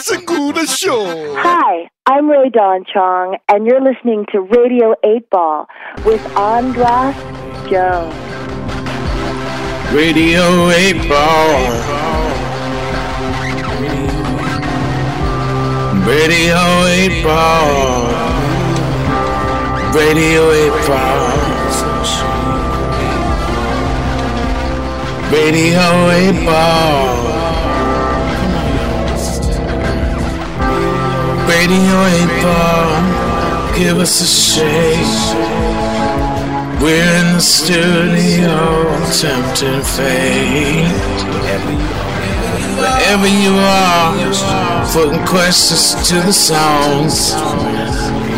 Single the show. Hi, I'm Rae Dawn Chong, and you're listening to Radio 8 Ball with Andras Jones. Radio 8 Ball. Radio 8 Ball. Radio 8 Ball. Radio 8 Ball. Radio 8 Ball. Give us a shake. We're in the studio, tempting fate. Wherever you are, putting questions to the songs,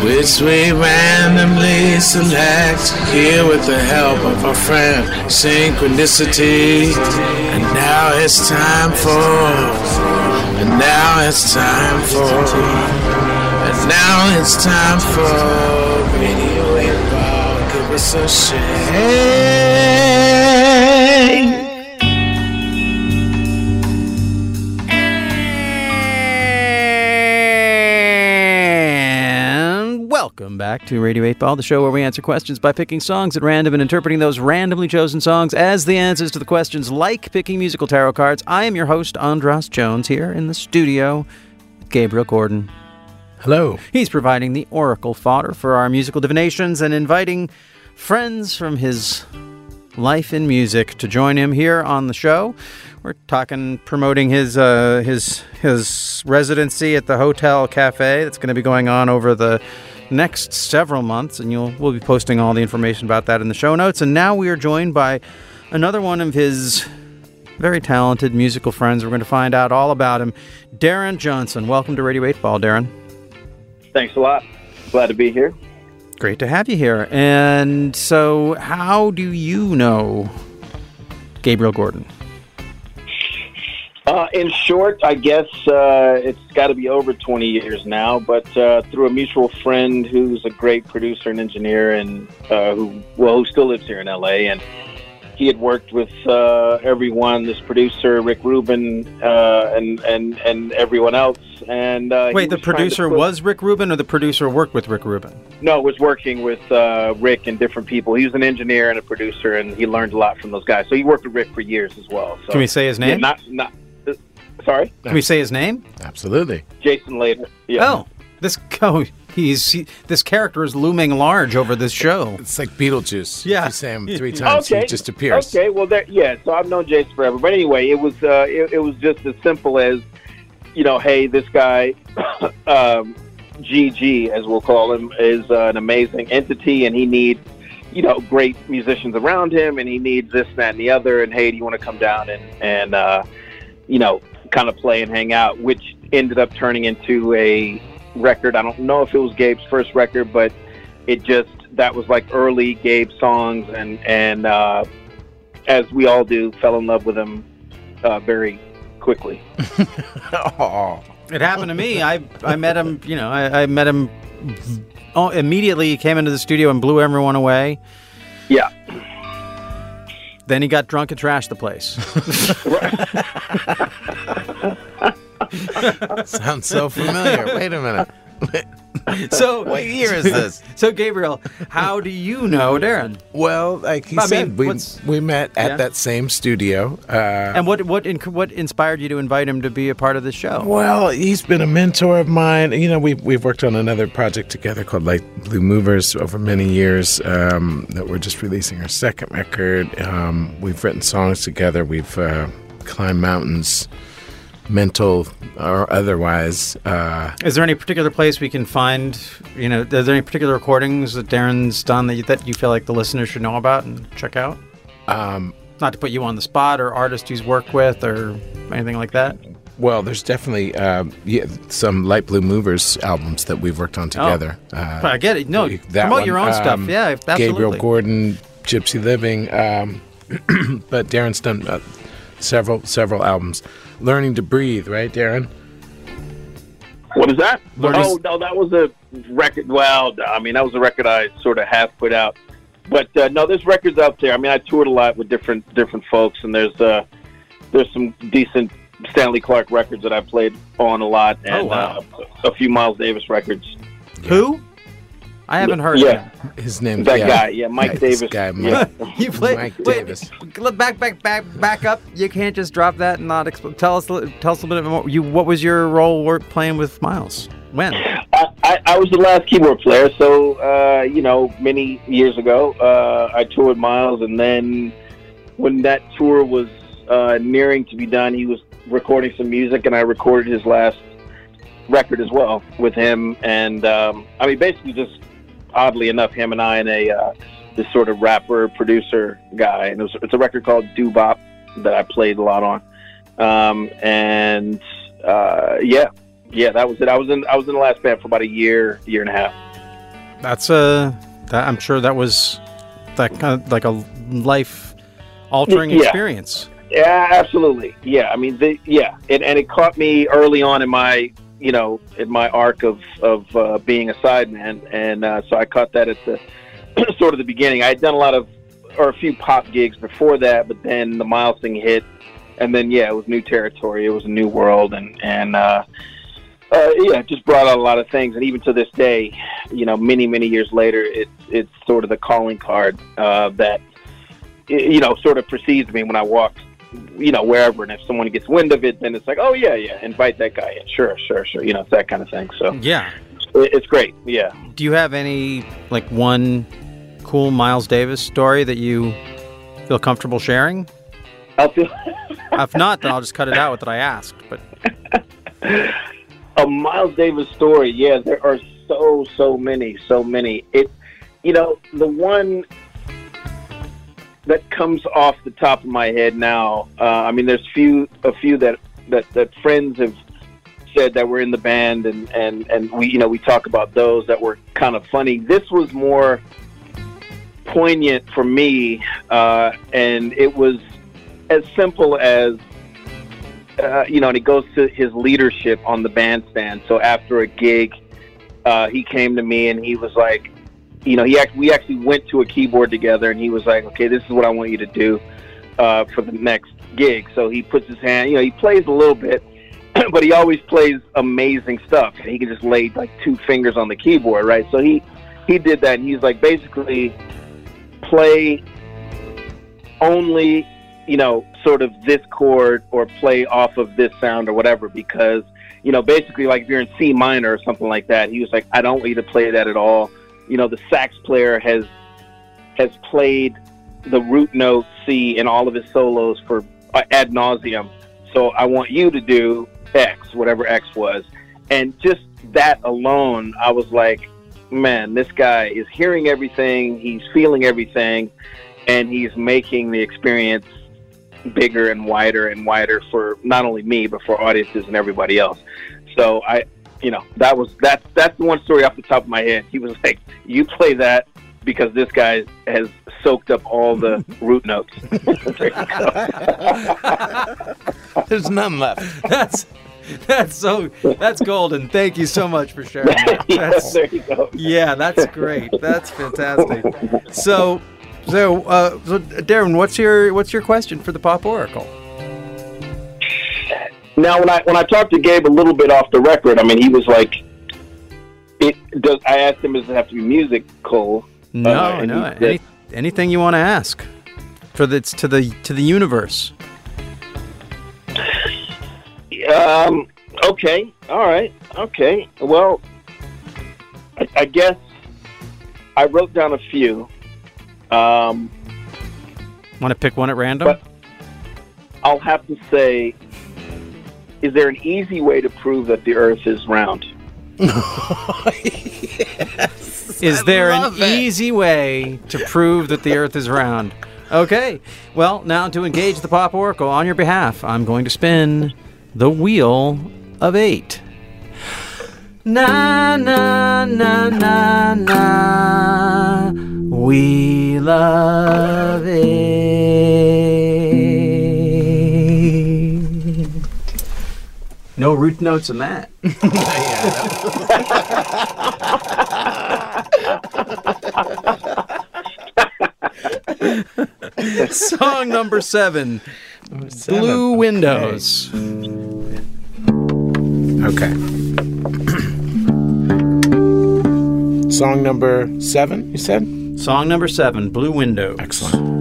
which we randomly select here with the help of our friend Synchronicity. And now it's time for, and now it's time for, and now it's time for Radio 8 Ball. Give us a shake. Welcome back to Radio 8 Ball, the show where we answer questions by picking songs at random and interpreting those randomly chosen songs as the answers to the questions, like picking musical tarot cards. I am your host, Andras Jones, here in the studio. Gabriel Gordon. Hello. He's providing the oracle fodder for our musical divinations and inviting friends from his life in music to join him here on the show. We're talking, promoting his uh, his his residency at the Hotel Cafe that's going to be going on over the next several months, and you'll we'll be posting all the information about that in the show notes. And now we are joined by another one of his very talented musical friends. We're going to find out all about him, Deron Johnson. Welcome to Radio Eight Ball, Deron. Thanks a lot. Glad to be here. Great to have you here. And so, how do you know Gabriel Gordon? Uh, in short, I guess uh, it's got to be over 20 years now, but uh, through a mutual friend who's a great producer and engineer, and uh, who well, who still lives here in LA, and he had worked with uh, everyone, this producer Rick Rubin, uh, and and and everyone else. And uh, Wait, the producer put- was Rick Rubin, or the producer worked with Rick Rubin? no, was working with uh, Rick and different people. He was an engineer and a producer, and he learned a lot from those guys. So he worked with Rick for years as well. So Can we say his yeah, name? not not. Sorry, Can we say his name? Absolutely. Jason later. Yeah. Oh, this oh, he's he, this character is looming large over this show. It's like Beetlejuice. Yeah. If you say him three times, he just appears. Okay, well, there, yeah. So I've known Jason forever, but anyway, it was uh, it, it was just as simple as, you know, hey, this guy, um, GG, as we'll call him, is uh, an amazing entity, and he needs, you know, great musicians around him, and he needs this, that, and the other. And hey, do you want to come down and and uh, you know, kind of play and hang out? Which ended up turning into a record. I don't know if it was Gabe's first record, but it just that was like early Gabe songs, and and uh, as we all do, fell in love with him uh, very quickly. Oh. It happened to me. I I met him. You know, I, I met him. Oh, immediately he came into the studio and blew everyone away. Yeah, Then he got drunk and trashed the place. Sounds so familiar. Wait a minute. so What year is this? So Gabriel, how do you know Deron? Well, like he I mean, said, we, we met at Yeah. that same studio. Uh, And what what in, what inspired you to invite him to be a part of this show? well, he's been a mentor of mine. You know, we've, we've worked on another project together called Light Blue Movers over many years um, that we're just releasing our second record. Um, we've written songs together. We've uh, climbed mountains, mental or otherwise. Uh, Is there any particular place we can find? You know, are there any particular recordings that Deron's done that you, that you feel like the listeners should know about and check out? um, Not to put you on the spot, or artist he's worked with, or anything like that. Well, there's definitely uh, yeah, some Light Blue Movers albums that we've worked on together. uh, I get it. No, that promote one, your own stuff. um, Yeah, absolutely. Gabriel Gordon, Gypsy Living, um, but Deron's done uh, several several albums. Learning to Breathe, right, Deron? what is that? Learning- Oh no, that was a record. Well, I mean, that was a record I sort of half put out. But uh, no, there's records out there. I mean, I toured a lot with different different folks, and there's uh, there's some decent Stanley Clarke records that I played on a lot, and Oh, wow. uh, a few Miles Davis records. Who? I haven't heard. Yeah. His name. That yeah. guy, yeah, Mike Yeah, this Davis. guy, Yeah. Mike. You play Mike wait, Davis. Back, back, back, back up. You can't just drop that and not expl- tell us. Tell us a little bit more. You, what was your role wor- playing with Miles? When? I, I, I was the last keyboard player, so uh, you know, many years ago, uh, I toured Miles, and then when that tour was uh, nearing to be done, he was recording some music, and I recorded his last record as well with him. And um, I mean, basically, just oddly enough, him and I and a uh, this sort of rapper producer guy, and it was, it's a record called Doo Bop that I played a lot on. Um, and uh, yeah, yeah, that was it. I was in I was in the last band for about a year, year and a half. That's a. That, I'm sure that was that kind of like a life altering Yeah. experience. Yeah, absolutely. Yeah, I mean, the, yeah, it, and it caught me early on in my, you know, in my arc of of uh, being a sideman, and uh, so I caught that at the sort of the beginning. I had done a lot of or a few pop gigs before that, but then the Miles thing hit, and then yeah, it was new territory. It was a new world, and and uh, uh, yeah, it just brought out a lot of things. And even to this day, you know, many many years later, it's it's sort of the calling card uh, that you know sort of precedes me when I walk you know, wherever. And if someone gets wind of it, then it's like, oh yeah, yeah, invite that guy in. Sure, sure, sure. You know, it's that kind of thing. So Yeah. it's great. Yeah. Do you have any like one cool Miles Davis story that you feel comfortable sharing? I'll feel If not, then I'll just cut it out with what I asked. But a Miles Davis story. Yeah, there are so so many, so many. It, you know, the one that comes off the top of my head now. Uh, I mean, there's few a few that that that friends have said that were in the band, and and and we you know we talk about those that were kind of funny. This was more poignant for me, uh, and it was as simple as uh, you know, and it goes to his leadership on the bandstand. So after a gig, uh, he came to me and he was like, you know, he act- we actually went to a keyboard together, and he was like, okay, this is what I want you to do uh, for the next gig. So he puts his hand, you know, he plays a little bit, but he always plays amazing stuff. He can just lay like two fingers on the keyboard, right? So he he did that, and he's like, basically, play only you know, sort of this chord or play off of this sound or whatever because, you know, basically like if you're in C minor or something like that, he was like, I don't want you to play that at all. You know, the sax player has has played the root note C in all of his solos for uh, ad nauseum. So I want you to do X, whatever X was. And just that alone, I was like, man, this guy is hearing everything, he's feeling everything, and he's making the experience bigger and wider and wider for not only me but for audiences and everybody else. So I, you know, that was that's that's the one story off the top of my head. He was like, "You play that because this guy has soaked up all the root notes." There. There's none left. that's that's so that's golden. Thank you so much for sharing. That. Yeah, That's, there you go. yeah, that's great. That's fantastic. So, so, uh, so, Deron, what's your what's your question for the Pop Oracle? Now, when I when I talked to Gabe a little bit off the record, I mean, he was like, "It does." I asked him, "Does it have to be musical?" No, Uh, no, said- any, anything you want to ask for the to the to the universe. Um. Okay. All right. Okay. Well, I, I guess I wrote down a few. Um. Want to pick one at random? I'll have to say, is there an easy way to prove that the Earth is round? Is there an it. easy way to prove that the Earth is round? Okay. Well, now to engage the Pop Oracle on your behalf, I'm going to spin the wheel of eight. Na na na na na. We love it. No root notes in that. Song number seven, Blue Windows. Okay. Song number seven, you said? Song number seven, Blue Windows. Excellent.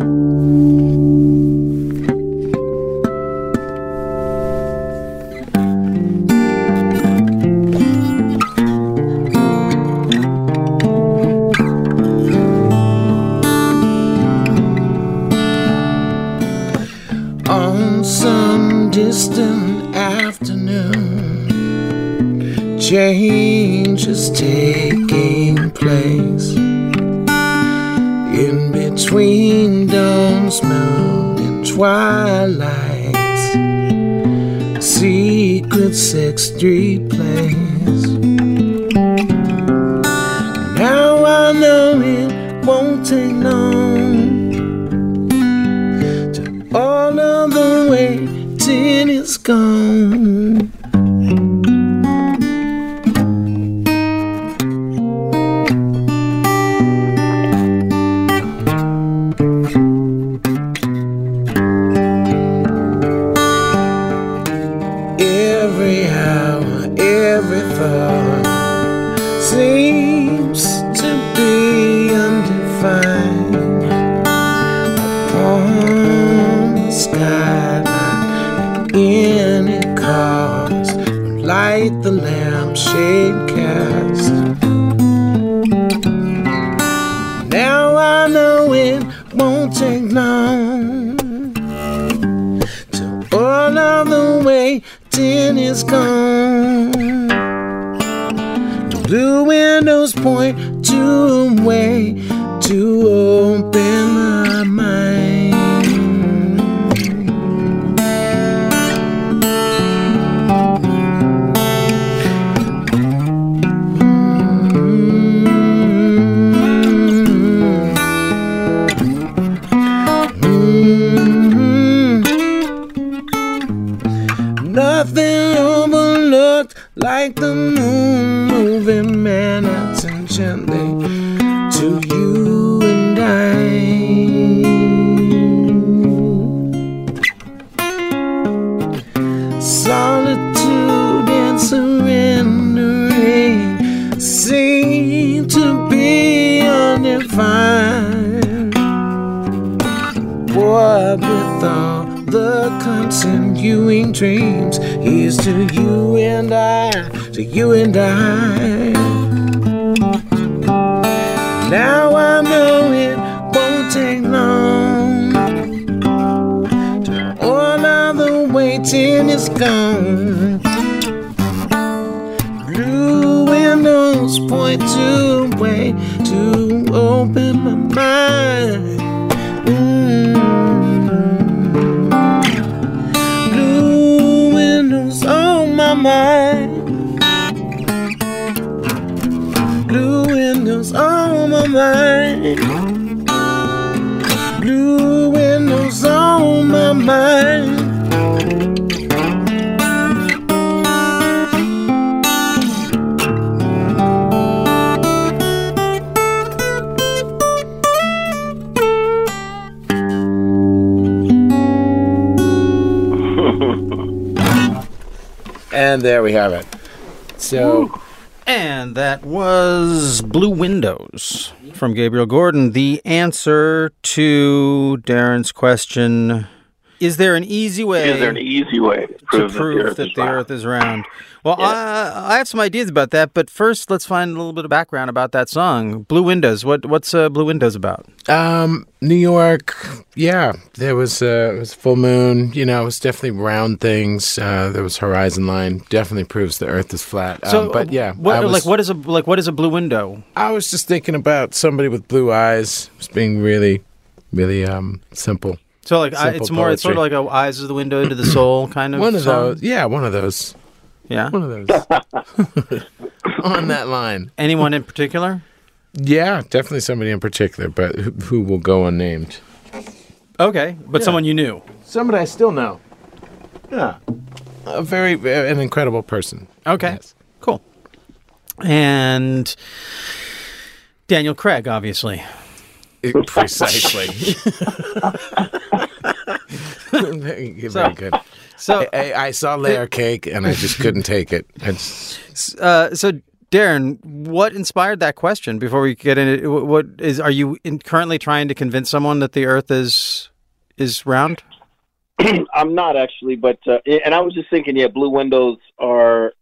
Won't take long till all of the way till it's gone. The blue windows point to a way to open like the moon moving Manhattan gently to you and I. Solitude and surrendering seem to be undefined. What with all the continuing dreams is to you and I, to you and I. Now I know it won't take long to all of the waiting is gone. Blue windows point to windows on my mind. Blue windows on my mind. And there we have it. So, And that was Blue Windows from Gabriel Gordon. The answer to Deron's question Is there an easy way Is there an easy way to to prove, prove that the Earth is round? Earth is round? Well, I, I have some ideas about that, but first let's find a little bit of background about that song, Blue Windows. What What's uh, Blue Windows about? um, New York, yeah, there was uh, it was full moon. You know, it was definitely round things. Uh, there was horizon line. Definitely proves the Earth is flat. um, but yeah, what, was, like what is a like what is a blue window? I was just thinking about somebody with blue eyes, just being really, really um simple. So like I, it's more it's sort of like a eyes of the window into the soul kind of One of song? those, yeah, one of those, Yeah. one of those. On that line, Anyone in particular? yeah, definitely somebody in particular, but who, who will go unnamed. Okay, but someone you knew. Somebody I still know. Yeah, a very, very an incredible person. Okay. Yes. Cool. And Daniel Craig, obviously. It- precisely. Very So- good. So, I, I saw layer cake and I just couldn't take it. Just- uh, so Deron, what inspired that question? Before we get into it, what is are you in, currently trying to convince someone that the Earth is is round? I'm not actually, but uh, and I was just thinking, yeah, blue windows are.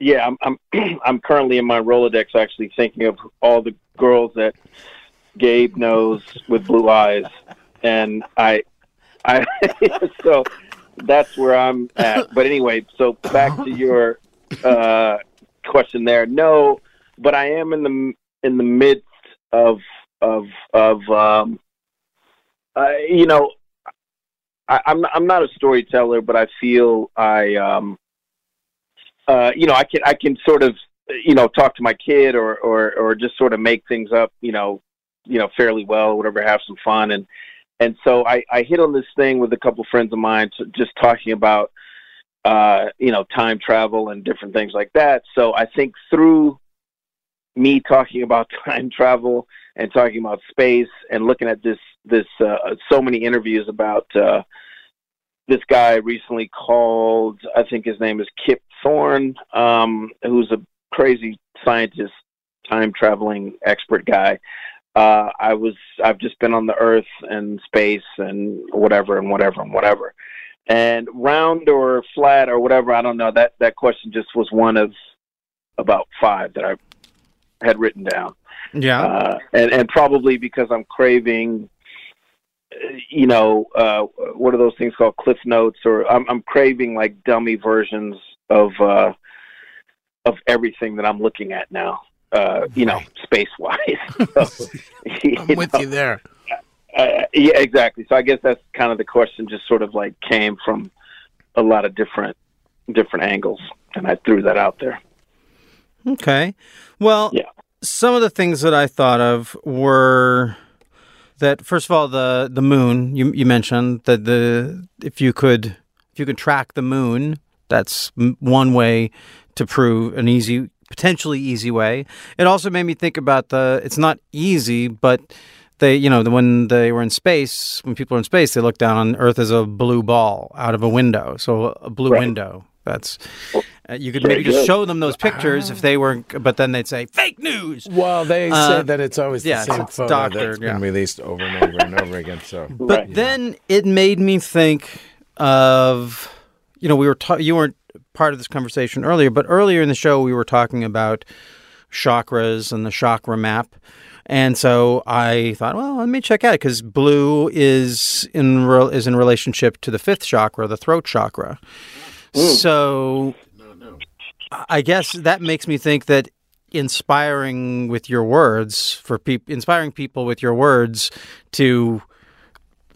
Yeah, I'm I'm I'm currently in my Rolodex actually thinking of all the girls that Gabe knows with blue eyes, and I, I so that's where I'm at. But anyway, so back to your uh, question there. No, but I am in the in the midst of of of um, uh, you know I, I'm I'm not a storyteller, but I feel I um uh you know I can I can sort of you know talk to my kid or or or just sort of make things up you know you know fairly well whatever have some fun and and so I I hit on this thing with a couple friends of mine just talking about uh you know time travel and different things like that so I think through me talking about time travel and talking about space and looking at this this uh, so many interviews about uh, this guy recently called I think his name is Kip Thorne, um, who's a crazy scientist, time traveling expert guy. Uh, I was I've just been on the Earth and space and whatever and whatever and whatever. And round or flat or whatever, I don't know. That that question just was one of about five that I had written down Yeah. uh, and and probably because I'm craving, you know, uh, what are those things called? Cliff notes, or I'm I'm craving like dummy versions of uh, of everything that I'm looking at now. Uh, you know, space wise. so, I'm with know, you there. Uh, yeah, exactly. So I guess that's kind of the question. Just sort of like came from a lot of different different angles, and I threw that out there. Okay. Well, Yeah. some of the things that I thought of were that first of all the the moon you you mentioned that the if you could if you could track the moon that's one way to prove an easy potentially easy way. It also made me think about the it's not easy but they you know when they were in space when people are in space they look down on earth as a blue ball out of a window so a blue Right. window that's uh, you could Very maybe just show them those pictures if they were but then they'd say fake news Well, they Uh, say that it's always the yeah, same photo doctored, that's been released over and over and over again. So, But Right. then it made me think of, you know, we were ta- you weren't part of this conversation earlier, but earlier in the show we were talking about chakras and the chakra map. And so I thought, well, let me check out because blue is in re- is in relationship to the fifth chakra, the throat chakra. So I guess that makes me think that inspiring with your words for people, inspiring people with your words to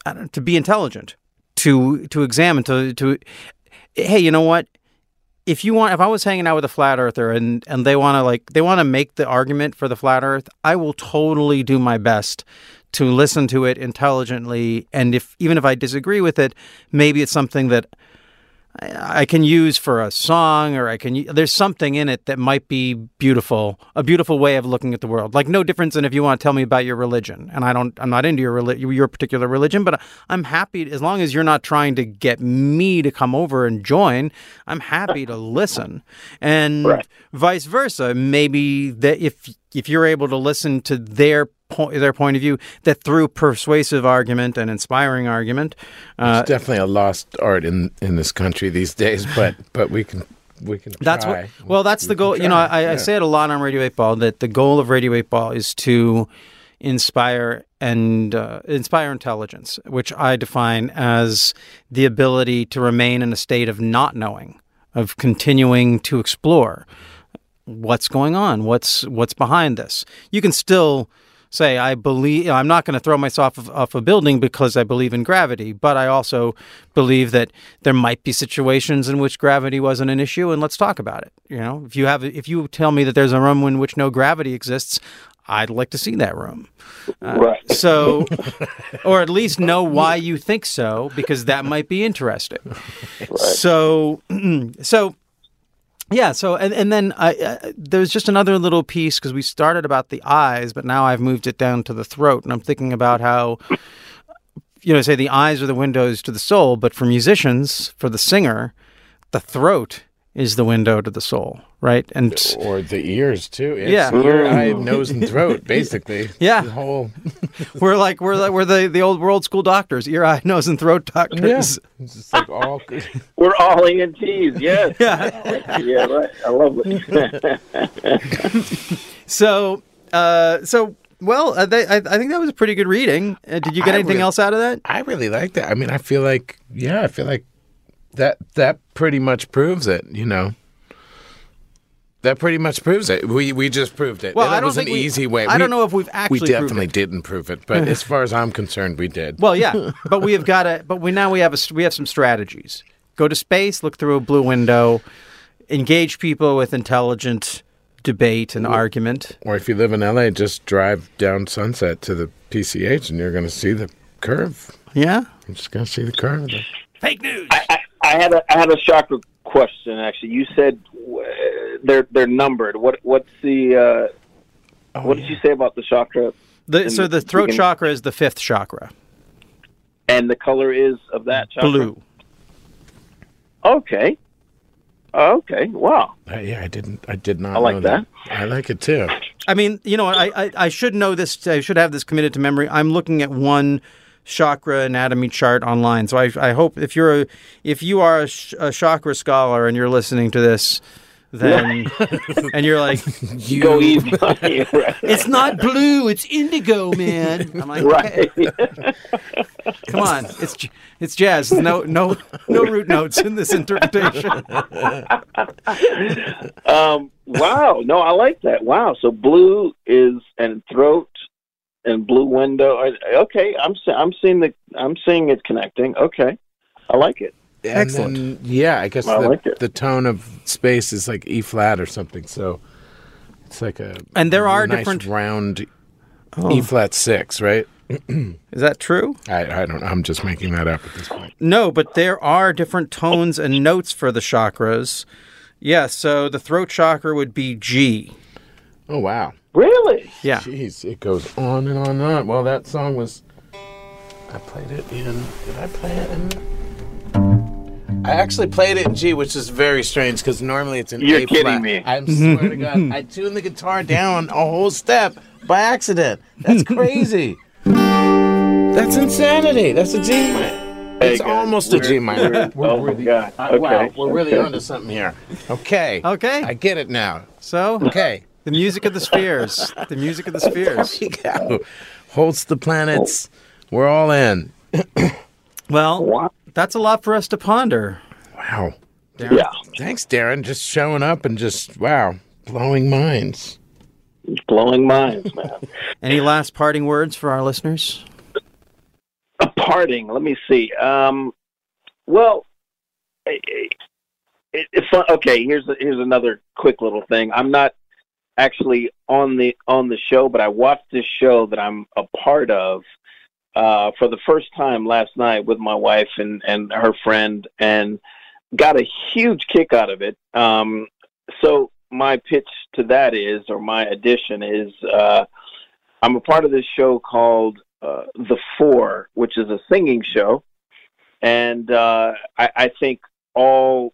I don't, to be intelligent, to to examine, to to hey, you know what? If you want, if I was hanging out with a flat earther and and they want to like they want to make the argument for the flat Earth, I will totally do my best to listen to it intelligently. And if even if I disagree with it, maybe it's something that I I can use for a song or I can there's something in it that might be beautiful a beautiful way of looking at the world. Like no difference than if you want to tell me about your religion. And I don't I'm not into your your particular religion but I'm happy as long as you're not trying to get me to come over and join I'm happy to listen. And Right. vice versa maybe that if if you're able to listen to their their point of view that through persuasive argument and inspiring argument uh, it's definitely a lost art in in this country these days. But but we can we can. That's what. Well, that's the We can goal. You know, try. I, I say it a lot on Radio Eight Ball that the goal of Radio Eight Ball is to inspire and uh, inspire intelligence, which I define as the ability to remain in a state of not knowing, of continuing to explore what's going on, what's what's behind this. You can still say I believe I'm not going to throw myself off, off a building because I believe in gravity, but I also believe that there might be situations in which gravity wasn't an issue, and let's talk about it. You know, if you have if you tell me that there's a room in which no gravity exists, I'd like to see that room. Uh, Right. So, or at least know why you think so, because that might be interesting. So, so yeah. So, and, and then I, uh, there's just another little piece because we started about the eyes, but now I've moved it down to the throat, and I'm thinking about how you know, say the eyes are the windows to the soul, but for musicians, for the singer, the throat is the window to the soul, right? And Or the ears too. It's Yeah. ear, eye, nose, and throat, basically. Yeah. The whole. we're like we're like we're the the old world school doctors, ear, eye, nose, and throat Yeah. doctors. It's just like all. We're all ENTs. Yes. Yeah. yeah. Right. I love it. So, uh, so well, uh, they, I, I think that was a pretty good reading. Uh, did you get I anything really- else out of that? I really liked that. I mean, I feel like, yeah, I feel like that that pretty much proves it. You know. That pretty much proves it. We we just proved it. Well, that I don't was an we- easy way. I We- don't know if we've actually We proved definitely it. didn't prove it, but as far as I'm concerned, we did. Well, yeah, but we have got to. But we now we have a we have some strategies. Go to space, look through a blue window, engage people with intelligent debate and argument. Or if you live in LA, just drive down Sunset to the PCH, and you're going to see the curve. Yeah. You're just going to see the curve. Fake news. I, I had a I had a chakra question. Actually, you said uh, they're they're numbered. What what's the uh, what did you say about the chakra? The, so the throat can- chakra is the fifth chakra, And the color is of that chakra. blue. Okay. Okay. Wow. Uh, yeah, I didn't. I did not. I like know that. I like it too. I mean, you know, I, I I should know this. I should have this committed to memory. I'm looking at one chakra anatomy chart online. So I I hope if you're a if you are a, sh- a chakra scholar and you're listening to this, then and you're like, You Go easy on you. Right. it's not blue, it's indigo, man. I'm like, Right. come on, it's it's jazz. There's no no no root notes in this interpretation. um, wow. No, I like that. Wow. So blue is and throat and blue window. Okay, I'm I'm seeing the I'm seeing it connecting. Okay, I like it. And Excellent. then, yeah, I guess I the, like it. the tone of space is like E flat or something. So it's like a And there are nice different- Oh. round E oh. flat six, right? Is that true? I, I don't. I'm just making that up at this point. No, but there are different tones and notes for the chakras. Yeah, so the throat chakra would be G. Oh wow. Really? Yeah. Jeez, it goes on and on and on. Well, that song was. I played it in. Did I play it in? I actually played it in G, which is very strange because normally it's in You're A kidding flat. me. I swear to God, I tuned the guitar down a whole step by accident. That's crazy. That's insanity. That's a G minor. It's guys, almost a we're- G minor. we're- oh my really, God. uh, Wow, we're really okay. onto something here. Okay. Okay. I get it now. So, Okay. The music of the spheres. The music of the spheres. There you go. Holds the planets. We're all in. Well, that's a lot for us to ponder. Wow. Yeah. Thanks, Deron. Just showing up and just wow, blowing minds. Blowing minds, man. Any last parting words for our listeners? a parting. Let me see. Um, well, it, it, it's fun. okay. Here's here's another quick little thing. I'm not actually on the on the show, but I watched this show that I'm a part of uh, for the first time last night with my wife and and her friend, and got a huge kick out of it. Um, so my pitch to that is, or my addition is, uh, I'm a part of this show called uh, The Four, which is a singing show, and uh, I, I think all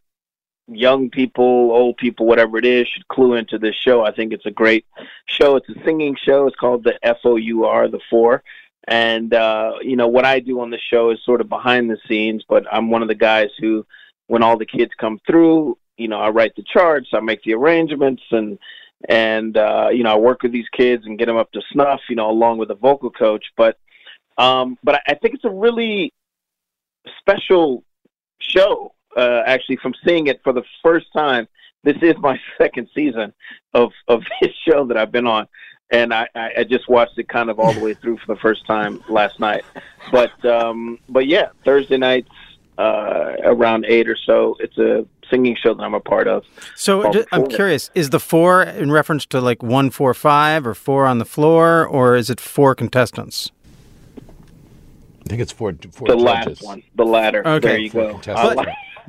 young people, old people, whatever it is, should clue into this show. I think it's a great show. It's a singing show. It's called the F O U R, The Four. And uh, you know what I do on the show is sort of behind the scenes, but I'm one of the guys who, when all the kids come through, you know, I write the charts, I make the arrangements, and and uh, you know, I work with these kids and get them up to snuff, you know, along with a vocal coach. But um, but I, I think it's a really special show. Uh, actually, from seeing it for the first time, this is my second season of of this show that I've been on, and I, I, I just watched it kind of all the way through for the first time last night. But um, but yeah, Thursday nights uh, around eight or so. It's a singing show that I'm a part of. So Oh, ju- I'm curious: is the four in reference to like one, four, five, or four on the floor, or is it four contestants? I think it's four. four The judges. last one, the latter. Okay. There you Four go.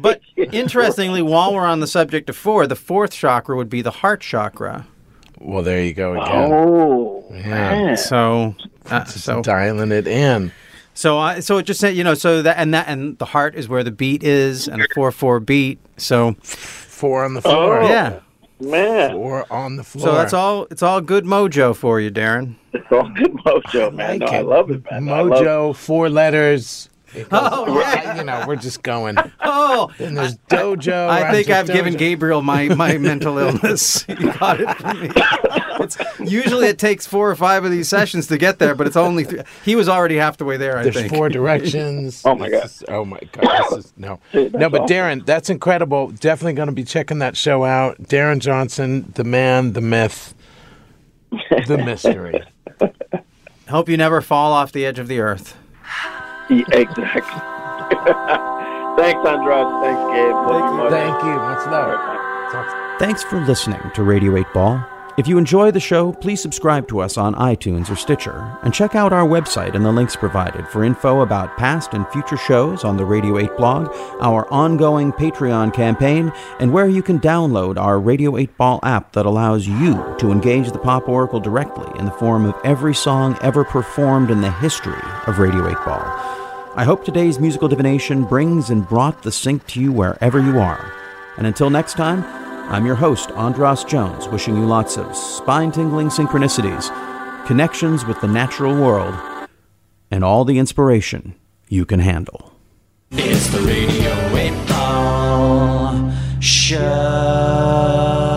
Contestants. I like- But interestingly, while we're on the subject of four, the fourth chakra would be the heart chakra. Well, there you go again. Oh, Yeah. man. So, uh, so Dialing it in. So I so it just said you know so that and that and the heart is where the beat is and a four four beat. So Four on the floor. Oh. yeah. Man, Four on the floor. So that's all. It's all good mojo for you, Deron. it's all good mojo, man. like no, I love it, man. I love it. Mojo, four letters. It oh, goes- Oh, yeah. You know, we're just going. Oh, And there's Dojo. I rhymes think I've given Gabriel my, my mental illness. You got it from me. It's, usually it takes four or five of these sessions to get there, but it's only three. He was already half the way there, I There's think. four directions. Oh, my This God. is- oh my god! This is no, no. But Deron, that's incredible. Definitely going to be checking that show out. Deron Johnson, the man, the myth, the mystery. Hope you never fall off the edge of the earth. Yeah, exactly. Thanks, Andros. Thanks, Gabe. Love you, much. Thank you. Much love. Talk- Thanks for listening to Radio 8 Ball. If you enjoy the show, please subscribe to us on iTunes or Stitcher, and check out our website and the links provided for info about past and future shows on the Radio 8 blog, our ongoing Patreon campaign, and where you can download our Radio 8 Ball app that allows you to engage the Pop Oracle directly in the form of every song ever performed in the history of Radio 8 Ball. I hope today's musical divination brings and brought the sync to you wherever you are. And until next time, I'm your host, Andras Jones, wishing you lots of spine tingling synchronicities, connections with the natural world, and all the inspiration you can handle. It's the Radio 8 Ball Show.